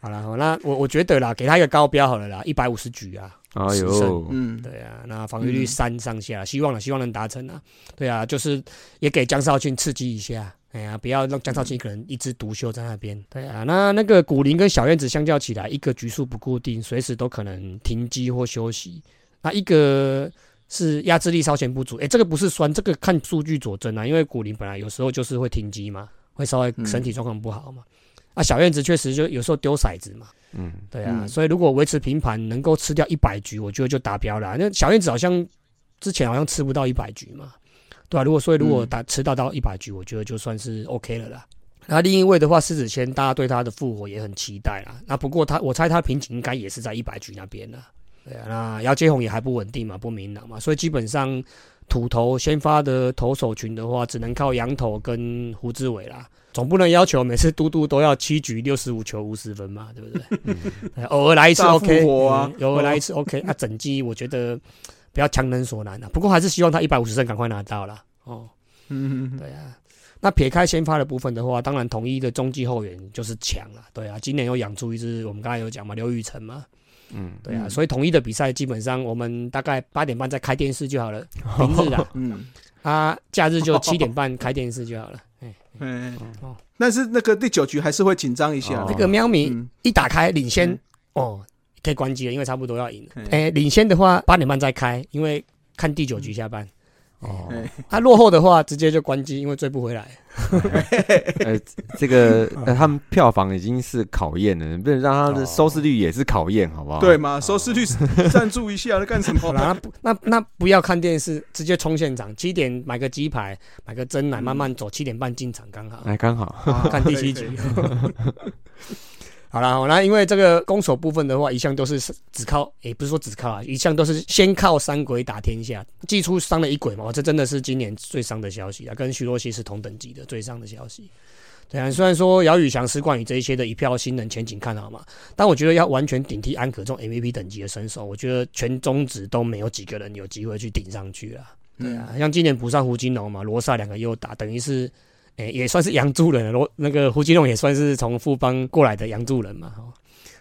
啊，好了，好那我我觉得啦，给他一个高标好了啦，一百五十局啊，哎十呦，嗯，对啊，那防御率嗯。三上下，希望了，希望能达成啊，对啊，就是也给江少庆刺激一下，哎呀，不要让江少庆一个人一枝独秀在那边，对啊，那那个古林跟小燕子相较起来，一个局数不固定，随时都可能停机或休息，那一个。是压制力稍显不足，哎、这个不是酸，这个看数据佐证啊。因为古林本来有时候就是会停机嘛，会稍微嗯身体状况不好嘛。啊，小燕子确实就有时候丢骰子嘛，嗯，对啊，嗯所以如果维持平盘，能够吃掉一百局，我觉得就达标了啊。那小燕子好像之前好像吃不到一百局嘛，对啊，如果所以如果嗯打吃到到一百局，我觉得就算是 OK 了啦。那另一位的话，狮子谦，大家对他的复活也很期待啦。那不过他，我猜他瓶颈应该也是在一百局那边了。对啊，那姚接宏也还不稳定嘛，不明朗嘛，所以基本上土头先发的投手群的话，只能靠羊头跟胡志伟啦。总不能要求每次嘟嘟都要七局六十五球五十分嘛，对不对？偶尔来一次 OK，活啊嗯偶尔来一次 OK。啊，整季我觉得不要强人所难啊。不过还是希望他一百五十胜赶快拿到了。哦，嗯，对啊。那撇开先发的部分的话，当然统一的中继后援就是强了。对啊，今年又养出一支，我们刚才有讲嘛，刘宇成嘛，嗯，对啊，嗯所以统一的比赛基本上我们大概八点半再开电视就好了，平日啦，嗯，啊，假日就七点半开电视就好了。哎，嗯哦，但是那个第九局还是会紧张一下哦。那个喵咪嗯，一打开领先嗯哦，可以关机了，因为差不多要赢哎，领先的话八点半再开，因为看第九局下班。哦，他啊，落后的话直接就关机，因为追不回来。呃，这个呃，他们票房已经是考验了，不能让他的收视率也是考验，好不好？对嘛，收视率赞助一下，干什么？啦，那不那那不要看电视，直接冲现场，七点买个鸡排，买个蒸奶，嗯慢慢走，七点半进场刚好。哎，刚好，啊看第七局 好啦，好那因为这个攻守部分的话，一向都是只靠，也不是说只靠啊，一向都是先靠三鬼打天下。祭出伤了一鬼嘛，哇这真的是今年最伤的消息啊，跟徐若曦是同等级的最伤的消息。对啊，虽然说姚宇翔、施冠宇这一些的一票新人前景看好嘛，但我觉得要完全顶替安可这种 MVP 等级的身手，我觉得全中职都没有几个人有机会去顶上去啊。对啊，像今年补上胡金龙嘛，罗萨两个又打，等于是，诶、也算是洋助人了。罗那个胡金龙也算是从富邦过来的洋助人嘛，哦，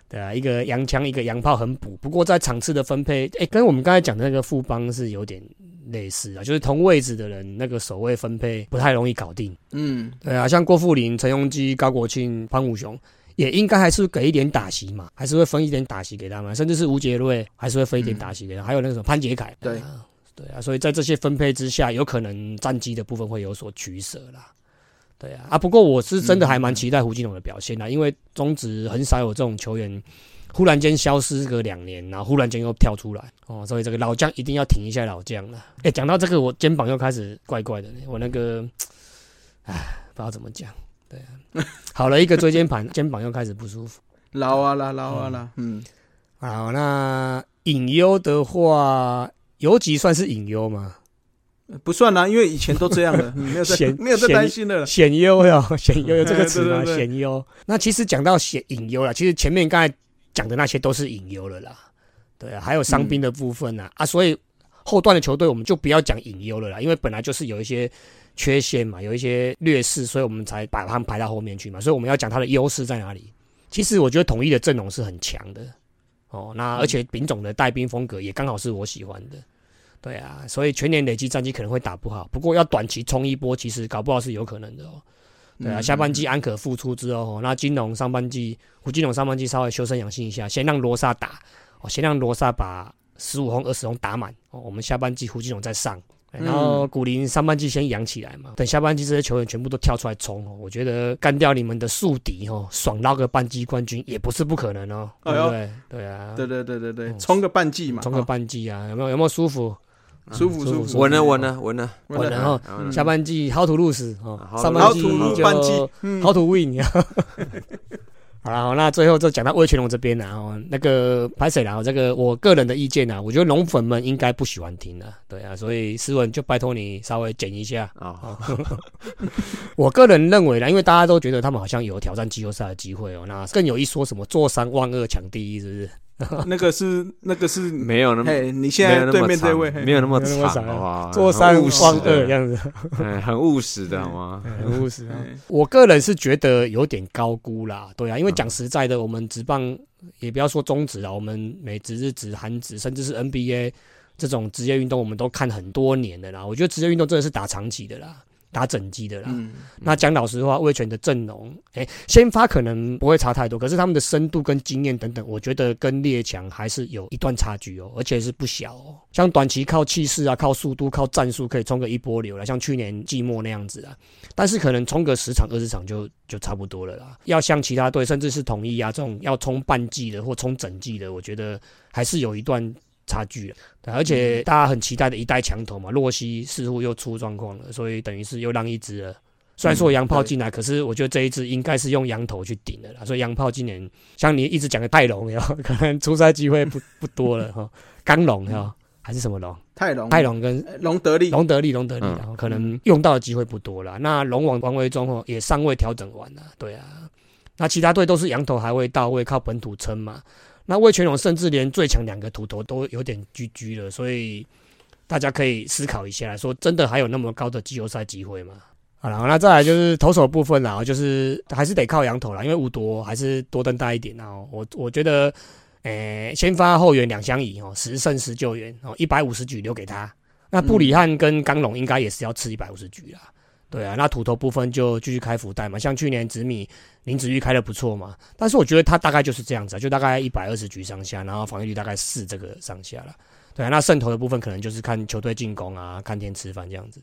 对啊，一个洋枪，一个洋炮很补。不过在场次的分配，诶、跟我们刚才讲的那个富邦是有点类似啊，就是同位置的人那个守卫分配不太容易搞定。嗯，对啊，像郭富林、陈庸基、高国庆、潘武雄，也应该还是给一点打席嘛，还是会分一点打席给他们，甚至是吴杰瑞还是会分一点打席给他们，还有那个什么潘杰凯，对啊对啊，所以在这些分配之下，有可能战绩的部分会有所取舍啦。对啊，啊，不过我是真的还蛮期待胡金龙的表现啦，因为中职很少有这种球员忽然间消失个两年，然后忽然间又跳出来哦，所以这个老将一定要挺一下老将了。哎，讲到这个，我肩膀又开始怪怪的，我那个，唉，不知道怎么讲。对啊，好了一个椎间盘，肩膀又开始不舒服。老啊啦，老啊啦，嗯，好，那隐忧的话，游击算是隐忧吗？不算啦，因为以前都这样的，嗯没有在没有在担心的了。险忧哟，险忧 有这个词吗？对对对险忧。那其实讲到险隐忧了，其实前面刚才讲的那些都是隐忧了啦。对啊，还有伤兵的部分呢、啊，所以后段的球队我们就不要讲隐忧了啦，因为本来就是有一些缺陷嘛，有一些劣势，所以我们才把他们排到后面去嘛。所以我们要讲它的优势在哪里。其实我觉得统一的阵容是很强的哦，那而且丙总的带兵风格也刚好是我喜欢的。对啊，所以全年累积战绩可能会打不好，不过要短期冲一波，其实搞不好是有可能的哦。对啊，嗯下半季安可复出之后，哦那金龙上半季胡金龙上半季稍微修身养性一下，先让罗萨打，哦，先让罗萨把十五轰、二十轰打满，哦，我们下半季胡金龙再上。哎然后古林上半季先养起来嘛，等下半季这些球员全部都跳出来冲哦，我觉得干掉你们的宿敌哦，爽捞个半季冠军也不是不可能哦，对哎呦不对？对啊，对对对对冲个半季嘛，冲个半季啊，有没有有没有舒服？舒服舒服，稳了稳了稳了，稳了然后嗯。下半季 how to lose 哦，好上半季就半季，嗯。how to win。好了，好那最后就讲到魏全龙这边然后那个拍谁然后这个我个人的意见呢，我觉得龙粉们应该不喜欢听的，对啊，所以思文就拜托你稍微剪一下。啊，我个人认为呢，因为大家都觉得他们好像有挑战季后赛的机会哦，那更有一说什么坐山望二抢第一，是不是？那个是那个是，没有那么嘿，你现没有那么在对面这长位，没有那么长，长好不好？坐三很务实望二的，样子，哎很务实的好吗？很务实我个人是觉得有点高估啦，对啊，因为讲实在的，我们职棒也不要说中职啊，我们美职、日职、韩职，甚至是 NBA 这种职业运动，我们都看很多年的啦。我觉得职业运动真的是打长期的啦，打整季的啦。嗯，那讲老实话，魏权的阵容，哎、先发可能不会差太多，可是他们的深度跟经验等等，我觉得跟列强还是有一段差距哦，而且是不小哦。像短期靠气势啊、靠速度、靠战术可以冲个一波流了，像去年季末那样子啊，但是可能冲个十场、二十场就就差不多了啦。要像其他队，甚至是统一啊这种要冲半季的或冲整季的，我觉得还是有一段差距了。对，而且大家很期待的一代强头嘛，洛西似乎又出状况了，所以等于是又让一只了。虽然说有洋炮进来，可是我觉得这一支应该是用羊头去顶的啦。所以洋炮今年像你一直讲的泰龙，哈，可能出赛机会不 不多了哈。刚龙哈还是什么龙？泰隆泰龙跟呃隆德利，龙德利，龙德利，嗯然后可能用到的机会不多了。那龙王王维忠哦也尚未调整完呢，对啊。那其他队都是羊头还未到位，靠本土撑嘛。那魏全龙甚至连最强两个土头都有点居居了，所以大家可以思考一下，说真的还有那么高的季后赛机会吗？好了，那再来就是投手部分啦，就是还是得靠羊头啦，因为五夺还是多登大一点啊。我我觉得，诶、先发后援两相宜哦，十胜十救援哦，一百五十局留给他。那布里汉跟刚龙应该也是要吃一百五十局啦。对啊，那土头部分就继续开福袋嘛，像去年紫米林子玉开的不错嘛，但是我觉得他大概就是这样子啊，就大概一百二十局上下，然后防御率大概四这个上下了。对啊，那胜投的部分可能就是看球队进攻啊，看天吃饭这样子。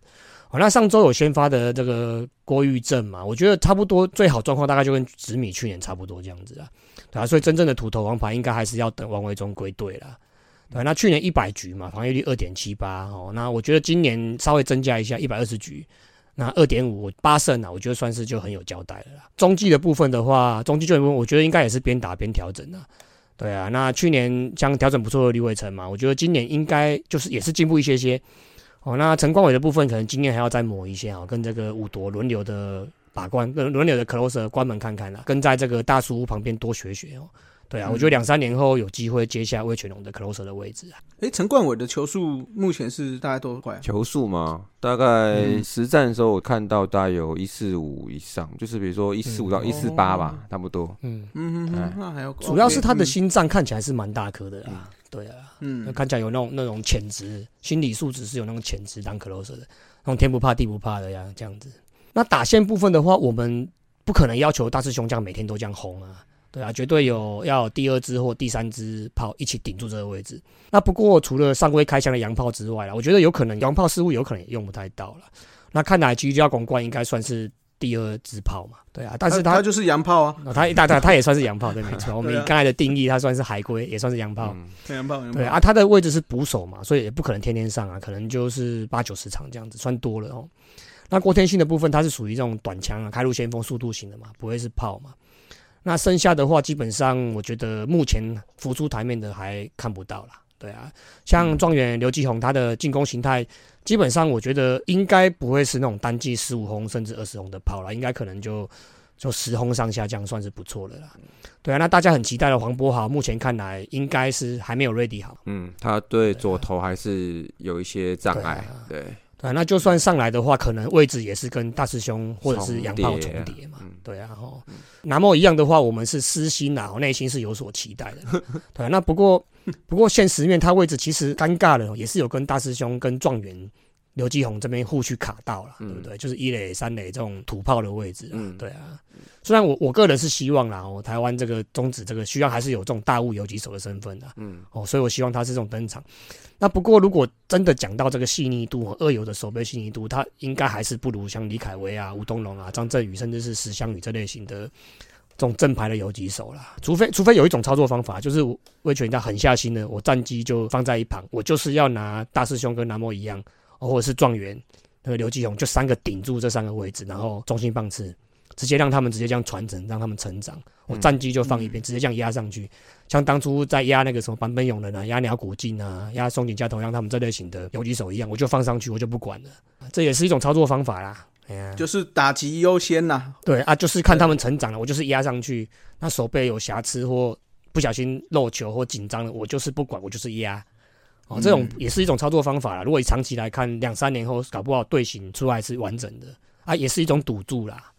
好，那上周有先发的这个郭玉正嘛，我觉得差不多最好状况大概就跟紫米去年差不多这样子啊。对啊，所以真正的土头王牌应该还是要等王维忠归队啦。对、那去年一百局嘛，防御率二点七八哦，那我觉得今年稍微增加一下一百二十局，那二点五八胜啊，我觉得算是就很有交代了啦。中继的部分的话，中继救援部分我觉得应该也是边打边调整啊。对啊，那去年将调整不错的李伟成嘛，我觉得今年应该就是也是进步一些些。哦，那陈冠伟的部分可能今年还要再磨一些啊，跟这个五夺轮流的把关，轮轮流的 closer 关门看看啦，跟在这个大叔屋旁边多学学哦。对啊，嗯。我觉得两三年后有机会接下魏全龙的 closer 的位置啊。哎，陈冠伟的球速目前是大概多快啊？球速嘛，大概嗯。实战的时候我看到大概有一四五以上，就是比如说一四五到嗯一四八吧，差不多。嗯，嗯嗯那还有主要是他的心脏看起来是蛮大颗的啦。对啊，嗯。看起来有那种那种潜质，心理素质是有那种潜质当 closer 的，那种天不怕地不怕的呀，这样子。那打线部分的话，我们不可能要求大师兄这样每天都这样轰啊，对啊，绝对有要有第二支或第三支炮一起顶住这个位置。那不过除了上规开枪的洋炮之外啦，我觉得有可能洋炮似乎有可能也用不太到了。那看来基督教公冠应该算是第二支炮嘛，对啊，但是他他就是洋炮啊，哦他大他他也算是洋炮，对，没错。我们刚才的定义，他算是海龟，也算是洋炮。嗯洋炮，洋炮对啊，他的位置是捕手嘛，所以也不可能天天上啊，可能就是八九十场这样子，算多了哦。那郭天信的部分，他是属于这种短枪啊，开路先锋速度型的嘛，不会是炮嘛。那剩下的话，基本上我觉得目前浮出台面的还看不到啦。对啊，像状元刘继宏，他的进攻形态基本上我觉得应该不会是那种单季十五轰甚至二十轰的炮了，应该可能就就十轰上下这样算是不错的啦。对啊，那大家很期待的黄波豪，目前看来应该是还没有 ready 好。嗯，他对左投还是有一些障碍，对，对啊，那就算上来的话，可能位置也是跟大师兄或者是杨炮重重叠嘛。嗯对啊，吼，南莫一样的话，我们是私心啊，内心是有所期待的。对啊，那不过不过现实面，他位置其实尴尬了，也是有跟大师兄跟状元刘继宏这边互去卡到了，嗯对不对？就是一垒、三垒这种土炮的位置啊。嗯对啊，虽然我我个人是希望啦，我台湾这个中指这个需要还是有这种大物游击手的身份的。嗯哦，所以我希望他是这种登场。那不过如果真的讲到这个细腻度，和二游的守备细腻度，他应该还是不如像李凯威啊、吴东龙啊、张振宇，甚至是石湘宇这类型的这种正牌的游击手啦。除非除非有一种操作方法，就是我威权家狠下心的，我战机就放在一旁，我就是要拿大师兄跟南摩一样，哦或者是状元那个刘继宏，就三个顶住这三个位置，然后中心棒次。直接让他们直接这样传承，让他们成长。我、嗯战绩就放一边，直接这样压上去。像当初在压那个什么版本勇人啊、压鸟谷进啊、压松井加藤让他们这类型的游击手一样，我就放上去，我就不管了。这也是一种操作方法啦。就是打击优先呐。对啊，就是看他们成长了，我就是压上去。那手背有瑕疵或不小心漏球或紧张了，我就是不管，我就是压。哦，这种嗯也是一种操作方法啦。如果长期来看，两三年后搞不好队形出来是完整的啊，也是一种赌注啦。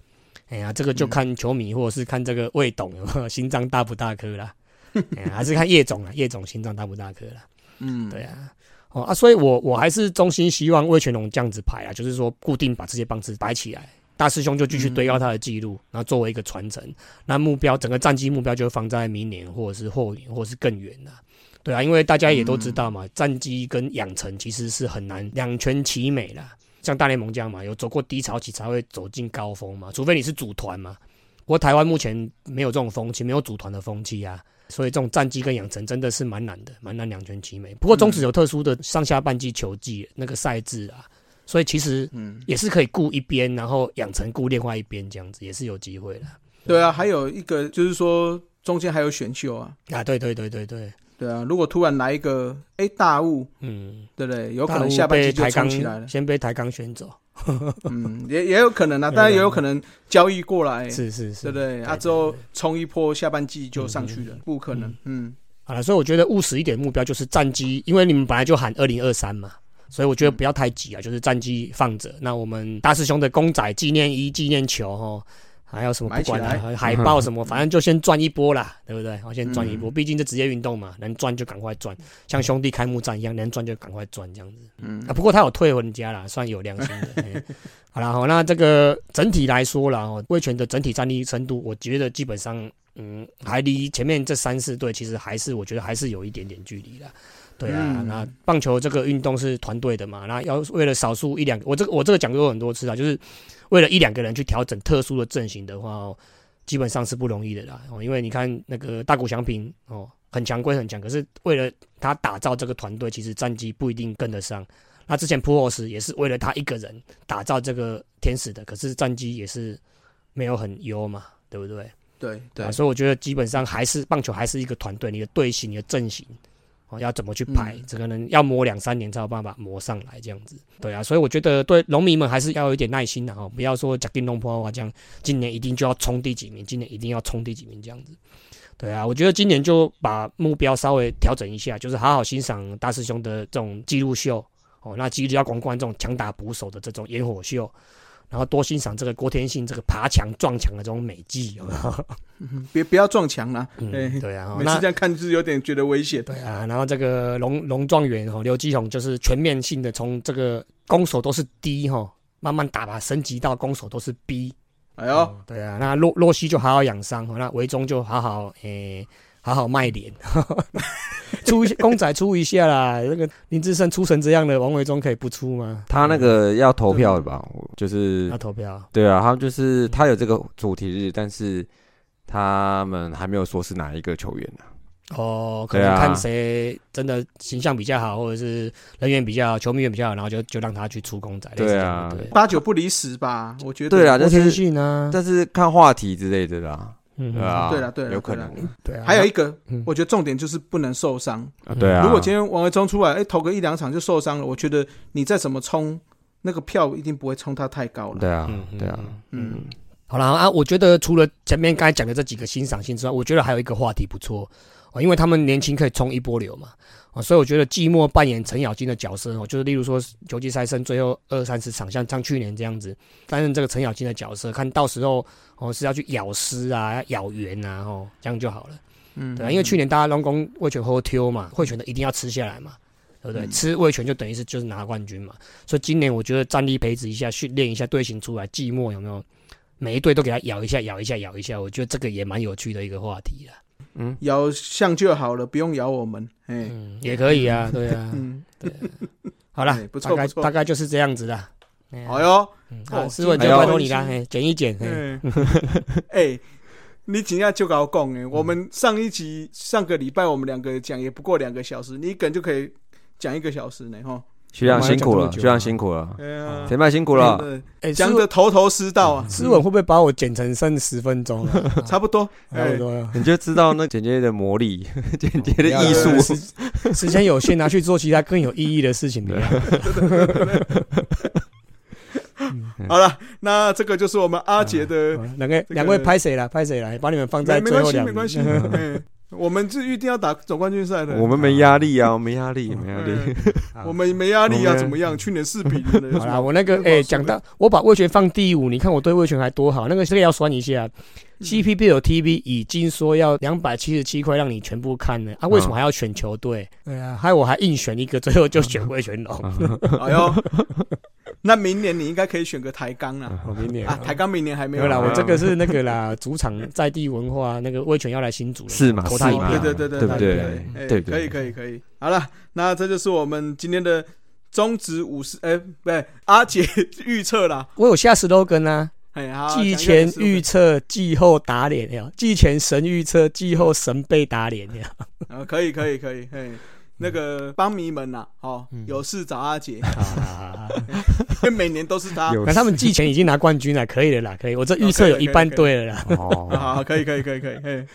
哎呀，这个就看球迷或者是看这个魏董有没有心脏大不大颗啦。哎呀，还是看叶总啊，叶总心脏大不大颗啦。嗯，对啊，哦啊，所以我我还是衷心希望魏全龙这样子排啊，就是说固定把这些棒子摆起来，大师兄就继续堆高他的记录，然后作为一个传承。那目标整个战绩目标就放在明年或者是后年或者是更远啦。对啊，因为大家也都知道嘛，战绩跟养成其实是很难两全其美啦。像大联盟这样嘛，有走过低潮期才会走进高峰嘛，除非你是组团嘛。不过台湾目前没有这种风气，没有组团的风气啊，所以这种战绩跟养成真的是蛮难的，蛮难两全其美。不过中职有特殊的上下半季球季那个赛制啊，所以其实嗯，也是可以顾一边，然后养成顾另外一边，这样子也是有机会的。对啊，还有一个就是说中间还有选秀啊，啊，对对对对对，对啊，如果突然来一个哎大雾，嗯，对不对？有可能下半季就冲起来了，先被台钢选走，嗯，也也有可能啊，有当然也有可能交易过来，是是是，对不对？啊，之后对。冲一波，下半季就上去了嗯，不可能，嗯，好了，所以我觉得务实一点目标就是战绩，因为你们本来就喊二零二三嘛，所以我觉得不要太急啊，就是战绩放着。那我们大师兄的公仔纪念衣、纪念球哈，还有什么不管来啊海报什么，反正就先赚一波啦，对不对？我先赚一波，毕竟这职业运动嘛，能赚就赶快赚，像兄弟开幕战一样，能赚就赶快赚这样子。嗯啊，不过他有退婚家啦，算有良心的。好啦，好，那这个整体来说啦，哦，威权的整体战力程度，我觉得基本上，嗯，还离前面这三四队其实还是我觉得还是有一点点距离的。对啊，嗯那棒球这个运动是团队的嘛，那要为了少数一两，我这个我这个讲过很多次啊，就是为了一两个人去调整特殊的阵型的话，哦，基本上是不容易的啦。哦，因为你看那个大谷翔平哦，很强归很强，可是为了他打造这个团队，其实战绩不一定跟得上。那之前普尔斯也是为了他一个人打造这个天使的，可是战绩也是没有很优嘛，对不对？对对啊，，所以我觉得基本上还是棒球还是一个团队，你的队形、你的阵型哦，要怎么去排，嗯这可能要磨两三年才有办法磨上来这样子。对啊，所以我觉得对农民们还是要有一点耐心的哦，不要说假定弄破话这样，今年一定就要冲第几名，今年一定要冲第几名这样子。对啊，我觉得今年就把目标稍微调整一下，就是好好欣赏大师兄的这种记录秀哦，那纪录要光观这种强打捕手的这种烟火秀，然后多欣赏这个郭天信这个爬墙撞墙的这种美技，有没有？嗯 别不要撞墙啦，嗯，对，对啊，每次这样看就是有点觉得危险。对啊，然后这个龙龙状元哈，刘基宏就是全面性的从这个攻守都是 D 哈，慢慢打吧，升级到攻守都是 B。哎呦，哦，对啊，那洛洛西就好好养伤，哦那维中就好好诶、好好卖脸，出一公仔出一下啦。那个林志胜出成这样的，王维忠可以不出吗？他那个要投票的吧？我就是要投票，对啊，他们就是他有这个主题日，但是他们还没有说是哪一个球员呢、哦，可能看谁真的形象比较好，或者是人缘比较好，球迷缘比较好，然后就就让他去出公仔。对啊对，八九不离十吧，我觉得。对啊，但是但是看话题之类的啦，嗯对啊，对了对了有可能。对啊，还有一个嗯，我觉得重点就是不能受伤。啊，对啊。如果今天王维忠出来，哎，投个一两场就受伤了，我觉得你再怎么冲，那个票一定不会冲他太高了。对啊嗯，对啊，嗯，好了啊，我觉得除了前面刚才讲的这几个欣赏性之外，我觉得还有一个话题不错哦，因为他们年轻可以冲一波流嘛，啊，所以我觉得季末扮演程咬金的角色哦，就是例如说球季赛剩最后二三十场，像像去年这样子担任这个程咬金的角色，看到时候哦是要去咬丝啊、咬圆啊，哦这样就好了，嗯，对啊，因为去年大家龙宫魏权后挑嘛，会权的一定要吃下来嘛。对不对？嗯吃魏权就等于是就是拿冠军嘛，所以今年我觉得战力培植一下，训练一下队形出来，季末有没有每一队都给他咬一下、咬一下、咬一下？我觉得这个也蛮有趣的一个话题啦。嗯，咬像就好了，不用咬我们。哎，嗯，也可以啊，对啊。嗯，对好了哎，不错大概不错大概就是这样子的。好哟，嗯哦好，思文就拜托你啦，哎，剪一剪。哎嗯，哎，你今天就搞讲哎，我们上一集上个礼拜我们两个讲也不过两个小时，你一个人就可以讲一个小时呢，哈。学长辛苦了，学长辛苦了，哎呀，前辈辛苦了。讲思的头头是道啊，思文会不会把我剪成剩十分钟啊？差不多。差不多。你就知道那剪接的魔力，剪接的艺术。时时间有限，拿去做其他更有意义的事情。对 好了，那这个就是我们阿杰的，两个两位拍谁了？拍谁了？把你们放在没没关系，最后两名。没关系。嗯我们是一定要打总冠军赛的，我们没压力啊，我没压力，没压力。嗯 我们没压力啊，怎么样？去年四比零的，有好啦，我那个哎，讲到我把魏权放第五，你看我对魏权还多好，那个这个要酸一下。CPBL TV 已经说要两百七十七块让你全部看了啊，为什么还要选球队？对啊，还有我还硬选一个，最后就选魏全龙。哎呦，那明年你应该可以选个台钢啊，我 明年啊，台钢明年还没有啦，啊我这个是那个啦，主场在地文化，那个魏权要来新主是嘛投他一是嘛票。对对对对不对哎对对可以可以可以。好了，那这就是我们今天的中职五十，哎，不对，阿杰预测啦。我有下 slogan 啊，季前预测，季后打脸呀；季前神预测，季后神被打脸呀。啊，可以可以可以，嘿，那个帮迷们呐，哦，嗯。有事找阿杰，啊，因为每年都是他。有那他们季前已经拿冠军了，可以了啦，可以。我这预测有一半对了啦。哦，好，可以可以可以可以，嘿，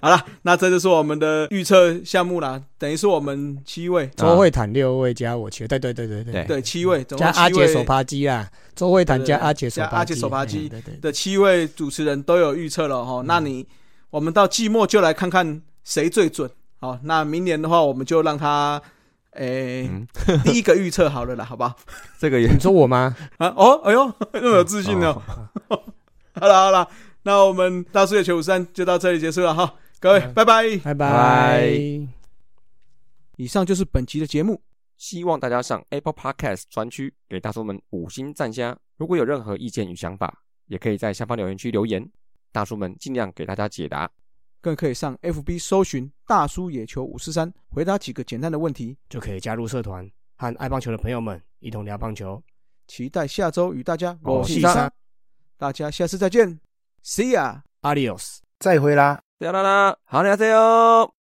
好了，那这就是我们的预测项目啦，等于是我们七位，周慧坦六位加我七位，对对对对对，对。对，七位，总加阿杰手扒鸡啦，周慧坦对对加阿杰手扒加阿杰手扒鸡。的七位主持人都有预测了哈。那你我们到季末就来看看谁最准。好，那明年的话，我们就让他，诶、嗯第一个预测好了啦，好不好？这个也你说我吗？啊，哦，哎呦，那么有自信哦。好了好了，那我们大叔野球五三就到这里结束了哈，各位，拜拜。拜拜拜。以上就是本期的节目。希望大家上 Apple Podcast 专区给大叔们五星赞加。如果有任何意见与想法，也可以在下方留言区留言，大叔们尽量给大家解答。更可以上 FB 搜寻“大叔野球五四三”，回答几个简单的问题。就可以加入社团，和爱棒球的朋友们一同聊棒球。期待下周与大家我是是三大家下次再见，See ya。，Adios。再会啦。啦啦啦，好，你好，加油！